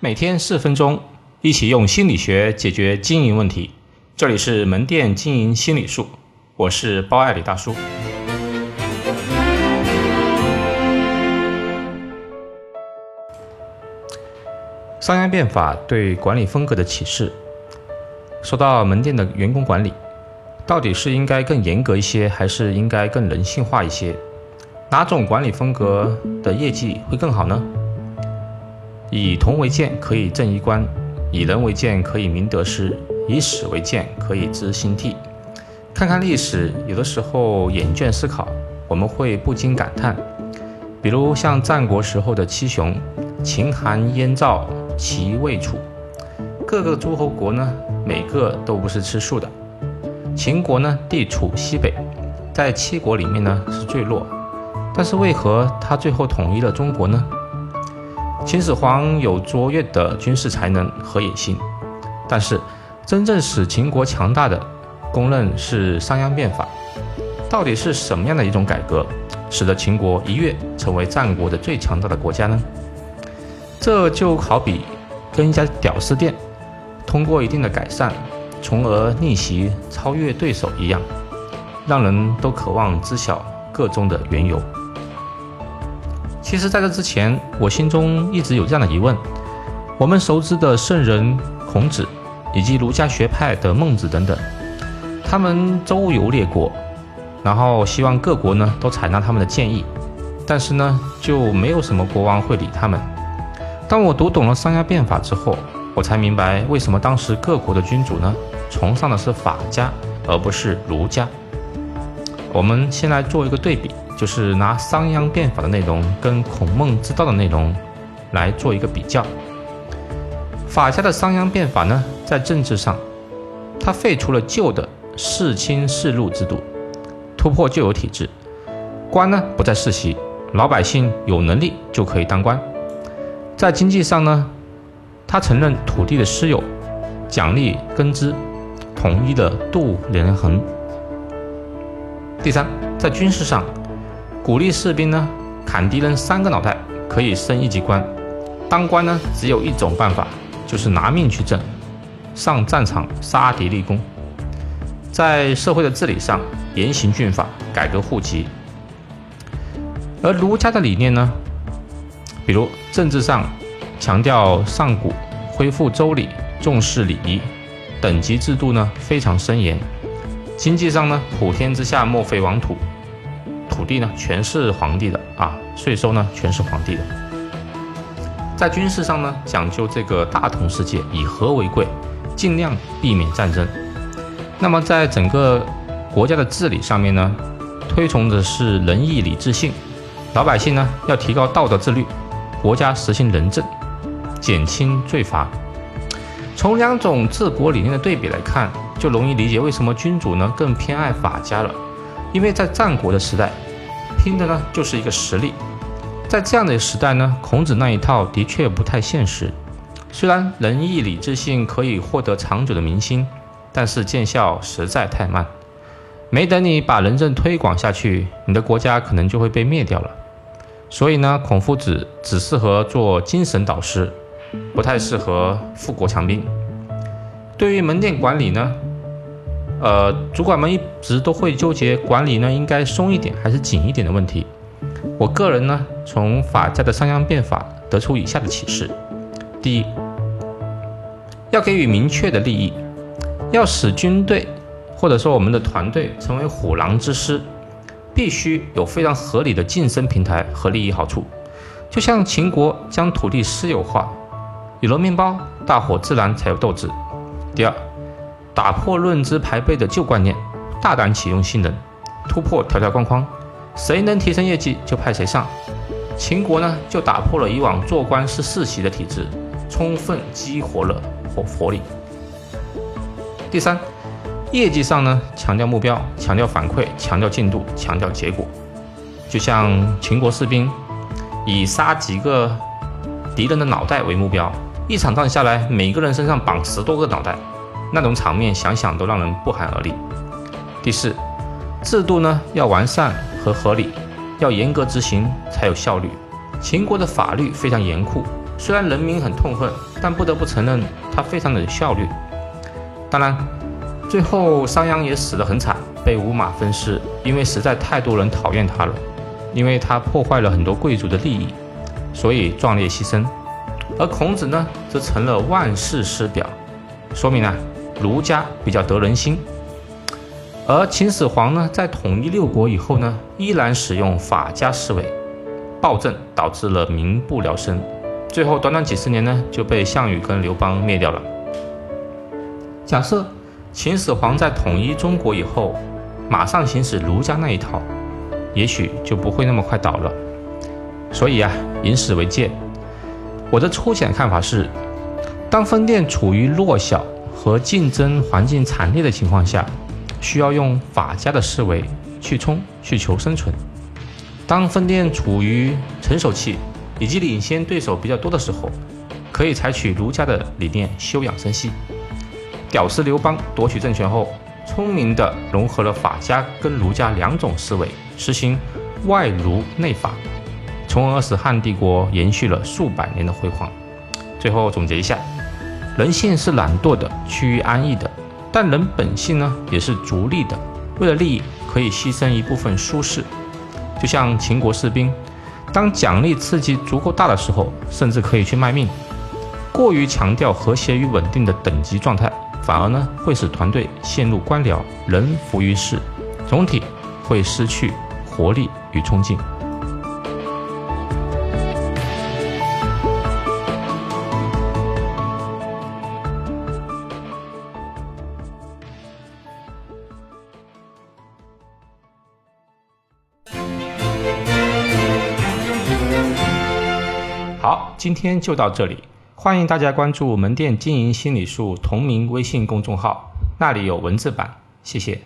每天四分钟，一起用心理学解决经营问题。这里是门店经营心理术，我是包爱李大叔。商鞅变法对管理风格的启示。说到门店的员工管理，到底是应该更严格一些，还是应该更人性化一些？哪种管理风格的业绩会更好呢？以铜为鉴，可以正衣冠；以人为鉴，可以明得失；以史为鉴，可以知兴替。看看历史，有的时候眼倦思考，我们会不禁感叹。比如像战国时候的七雄：秦、韩、燕、赵、齐、魏、楚。各个诸侯国呢，每个都不是吃素的。秦国呢，地处西北，在七国里面呢是最弱。但是为何他最后统一了中国呢？秦始皇有卓越的军事才能和野心，但是真正使秦国强大的，公认是商鞅变法。到底是什么样的一种改革，使得秦国一跃成为战国的最强大的国家呢？这就好比跟一家屌丝店，通过一定的改善，从而逆袭超越对手一样，让人都渴望知晓个中的缘由。其实，在这之前，我心中一直有这样的疑问：我们熟知的圣人孔子，以及儒家学派的孟子等等，他们周游列国，然后希望各国呢都采纳他们的建议，但是呢，就没有什么国王会理他们。当我读懂了商鞅变法之后，我才明白为什么当时各国的君主呢崇尚的是法家，而不是儒家。我们先来做一个对比。就是拿商鞅变法的内容跟孔孟之道的内容来做一个比较。法家的商鞅变法呢，在政治上，它废除了旧的世卿世禄制度，突破旧有体制，官呢不再世袭，老百姓有能力就可以当官。在经济上呢，他承认土地的私有，奖励耕织，统一的度量衡。第三，在军事上。鼓励士兵呢，砍敌人三个脑袋可以升一级官。当官呢，只有一种办法，就是拿命去挣，上战场杀敌立功。在社会的治理上，严刑峻法，改革户籍。而儒家的理念呢，比如政治上强调上古，恢复周礼，重视礼仪，等级制度呢非常森严。经济上呢，普天之下莫非王土。土地呢，全是皇帝的啊，税收呢，全是皇帝的。在军事上呢，讲究这个大同世界，以和为贵，尽量避免战争。那么在整个国家的治理上面呢，推崇的是仁义礼智信，老百姓呢要提高道德自律，国家实行仁政，减轻罪罚。从两种治国理念的对比来看，就容易理解为什么君主呢更偏爱法家了，因为在战国的时代。拼的呢就是一个实力，在这样的时代呢，孔子那一套的确不太现实。虽然仁义礼智信可以获得长久的民心，但是见效实在太慢。没等你把仁政推广下去，你的国家可能就会被灭掉了。所以呢，孔夫子只适合做精神导师，不太适合富国强兵。对于门店管理呢？呃，主管们一直都会纠结管理呢，应该松一点还是紧一点的问题。我个人呢，从法家的商鞅变法得出以下的启示：第一，要给予明确的利益，要使军队或者说我们的团队成为虎狼之师，必须有非常合理的晋升平台和利益好处。就像秦国将土地私有化，有了面包，大伙自然才有斗志。第二。打破论资排辈的旧观念，大胆启用新人，突破条条框框，谁能提升业绩就派谁上。秦国呢就打破了以往做官是世袭的体制，充分激活了活活力。第三，业绩上呢强调目标，强调反馈，强调进度，强调结果。就像秦国士兵以杀几个敌人的脑袋为目标，一场仗下来，每个人身上绑十多个脑袋。那种场面，想想都让人不寒而栗。第四，制度呢要完善和合理，要严格执行才有效率。秦国的法律非常严酷，虽然人民很痛恨，但不得不承认它非常的有效率。当然，最后商鞅也死得很惨，被五马分尸，因为实在太多人讨厌他了，因为他破坏了很多贵族的利益，所以壮烈牺牲。而孔子呢，则成了万世师表，说明啊，儒家比较得人心。而秦始皇呢，在统一六国以后呢，依然使用法家思维，暴政导致了民不聊生。最后短短几十年呢，就被项羽跟刘邦灭掉了。假设秦始皇在统一中国以后，马上行使儒家那一套，也许就不会那么快倒了。所以啊，以史为鉴。我的粗浅看法是，当分店处于弱小和竞争环境惨烈的情况下，需要用法家的思维去冲去求生存；当分店处于成熟期，以及领先对手比较多的时候，可以采取儒家的理念休养生息。屌丝刘邦夺取政权后，聪明地融合了法家跟儒家两种思维，实行外儒内法，从而使汉帝国延续了数百年的辉煌。最后总结一下，人性是懒惰的，趋于安逸的，但人本性呢也是逐利的，为了利益可以牺牲一部分舒适。就像秦国士兵。当奖励刺激足够大的时候，甚至可以去卖命。过于强调和谐与稳定的等级状态，反而呢会使团队陷入官僚，人浮于事，总体会失去活力与冲劲。好，今天就到这里。欢迎大家关注门店经营心理术同名微信公众号，那里有文字版。谢谢。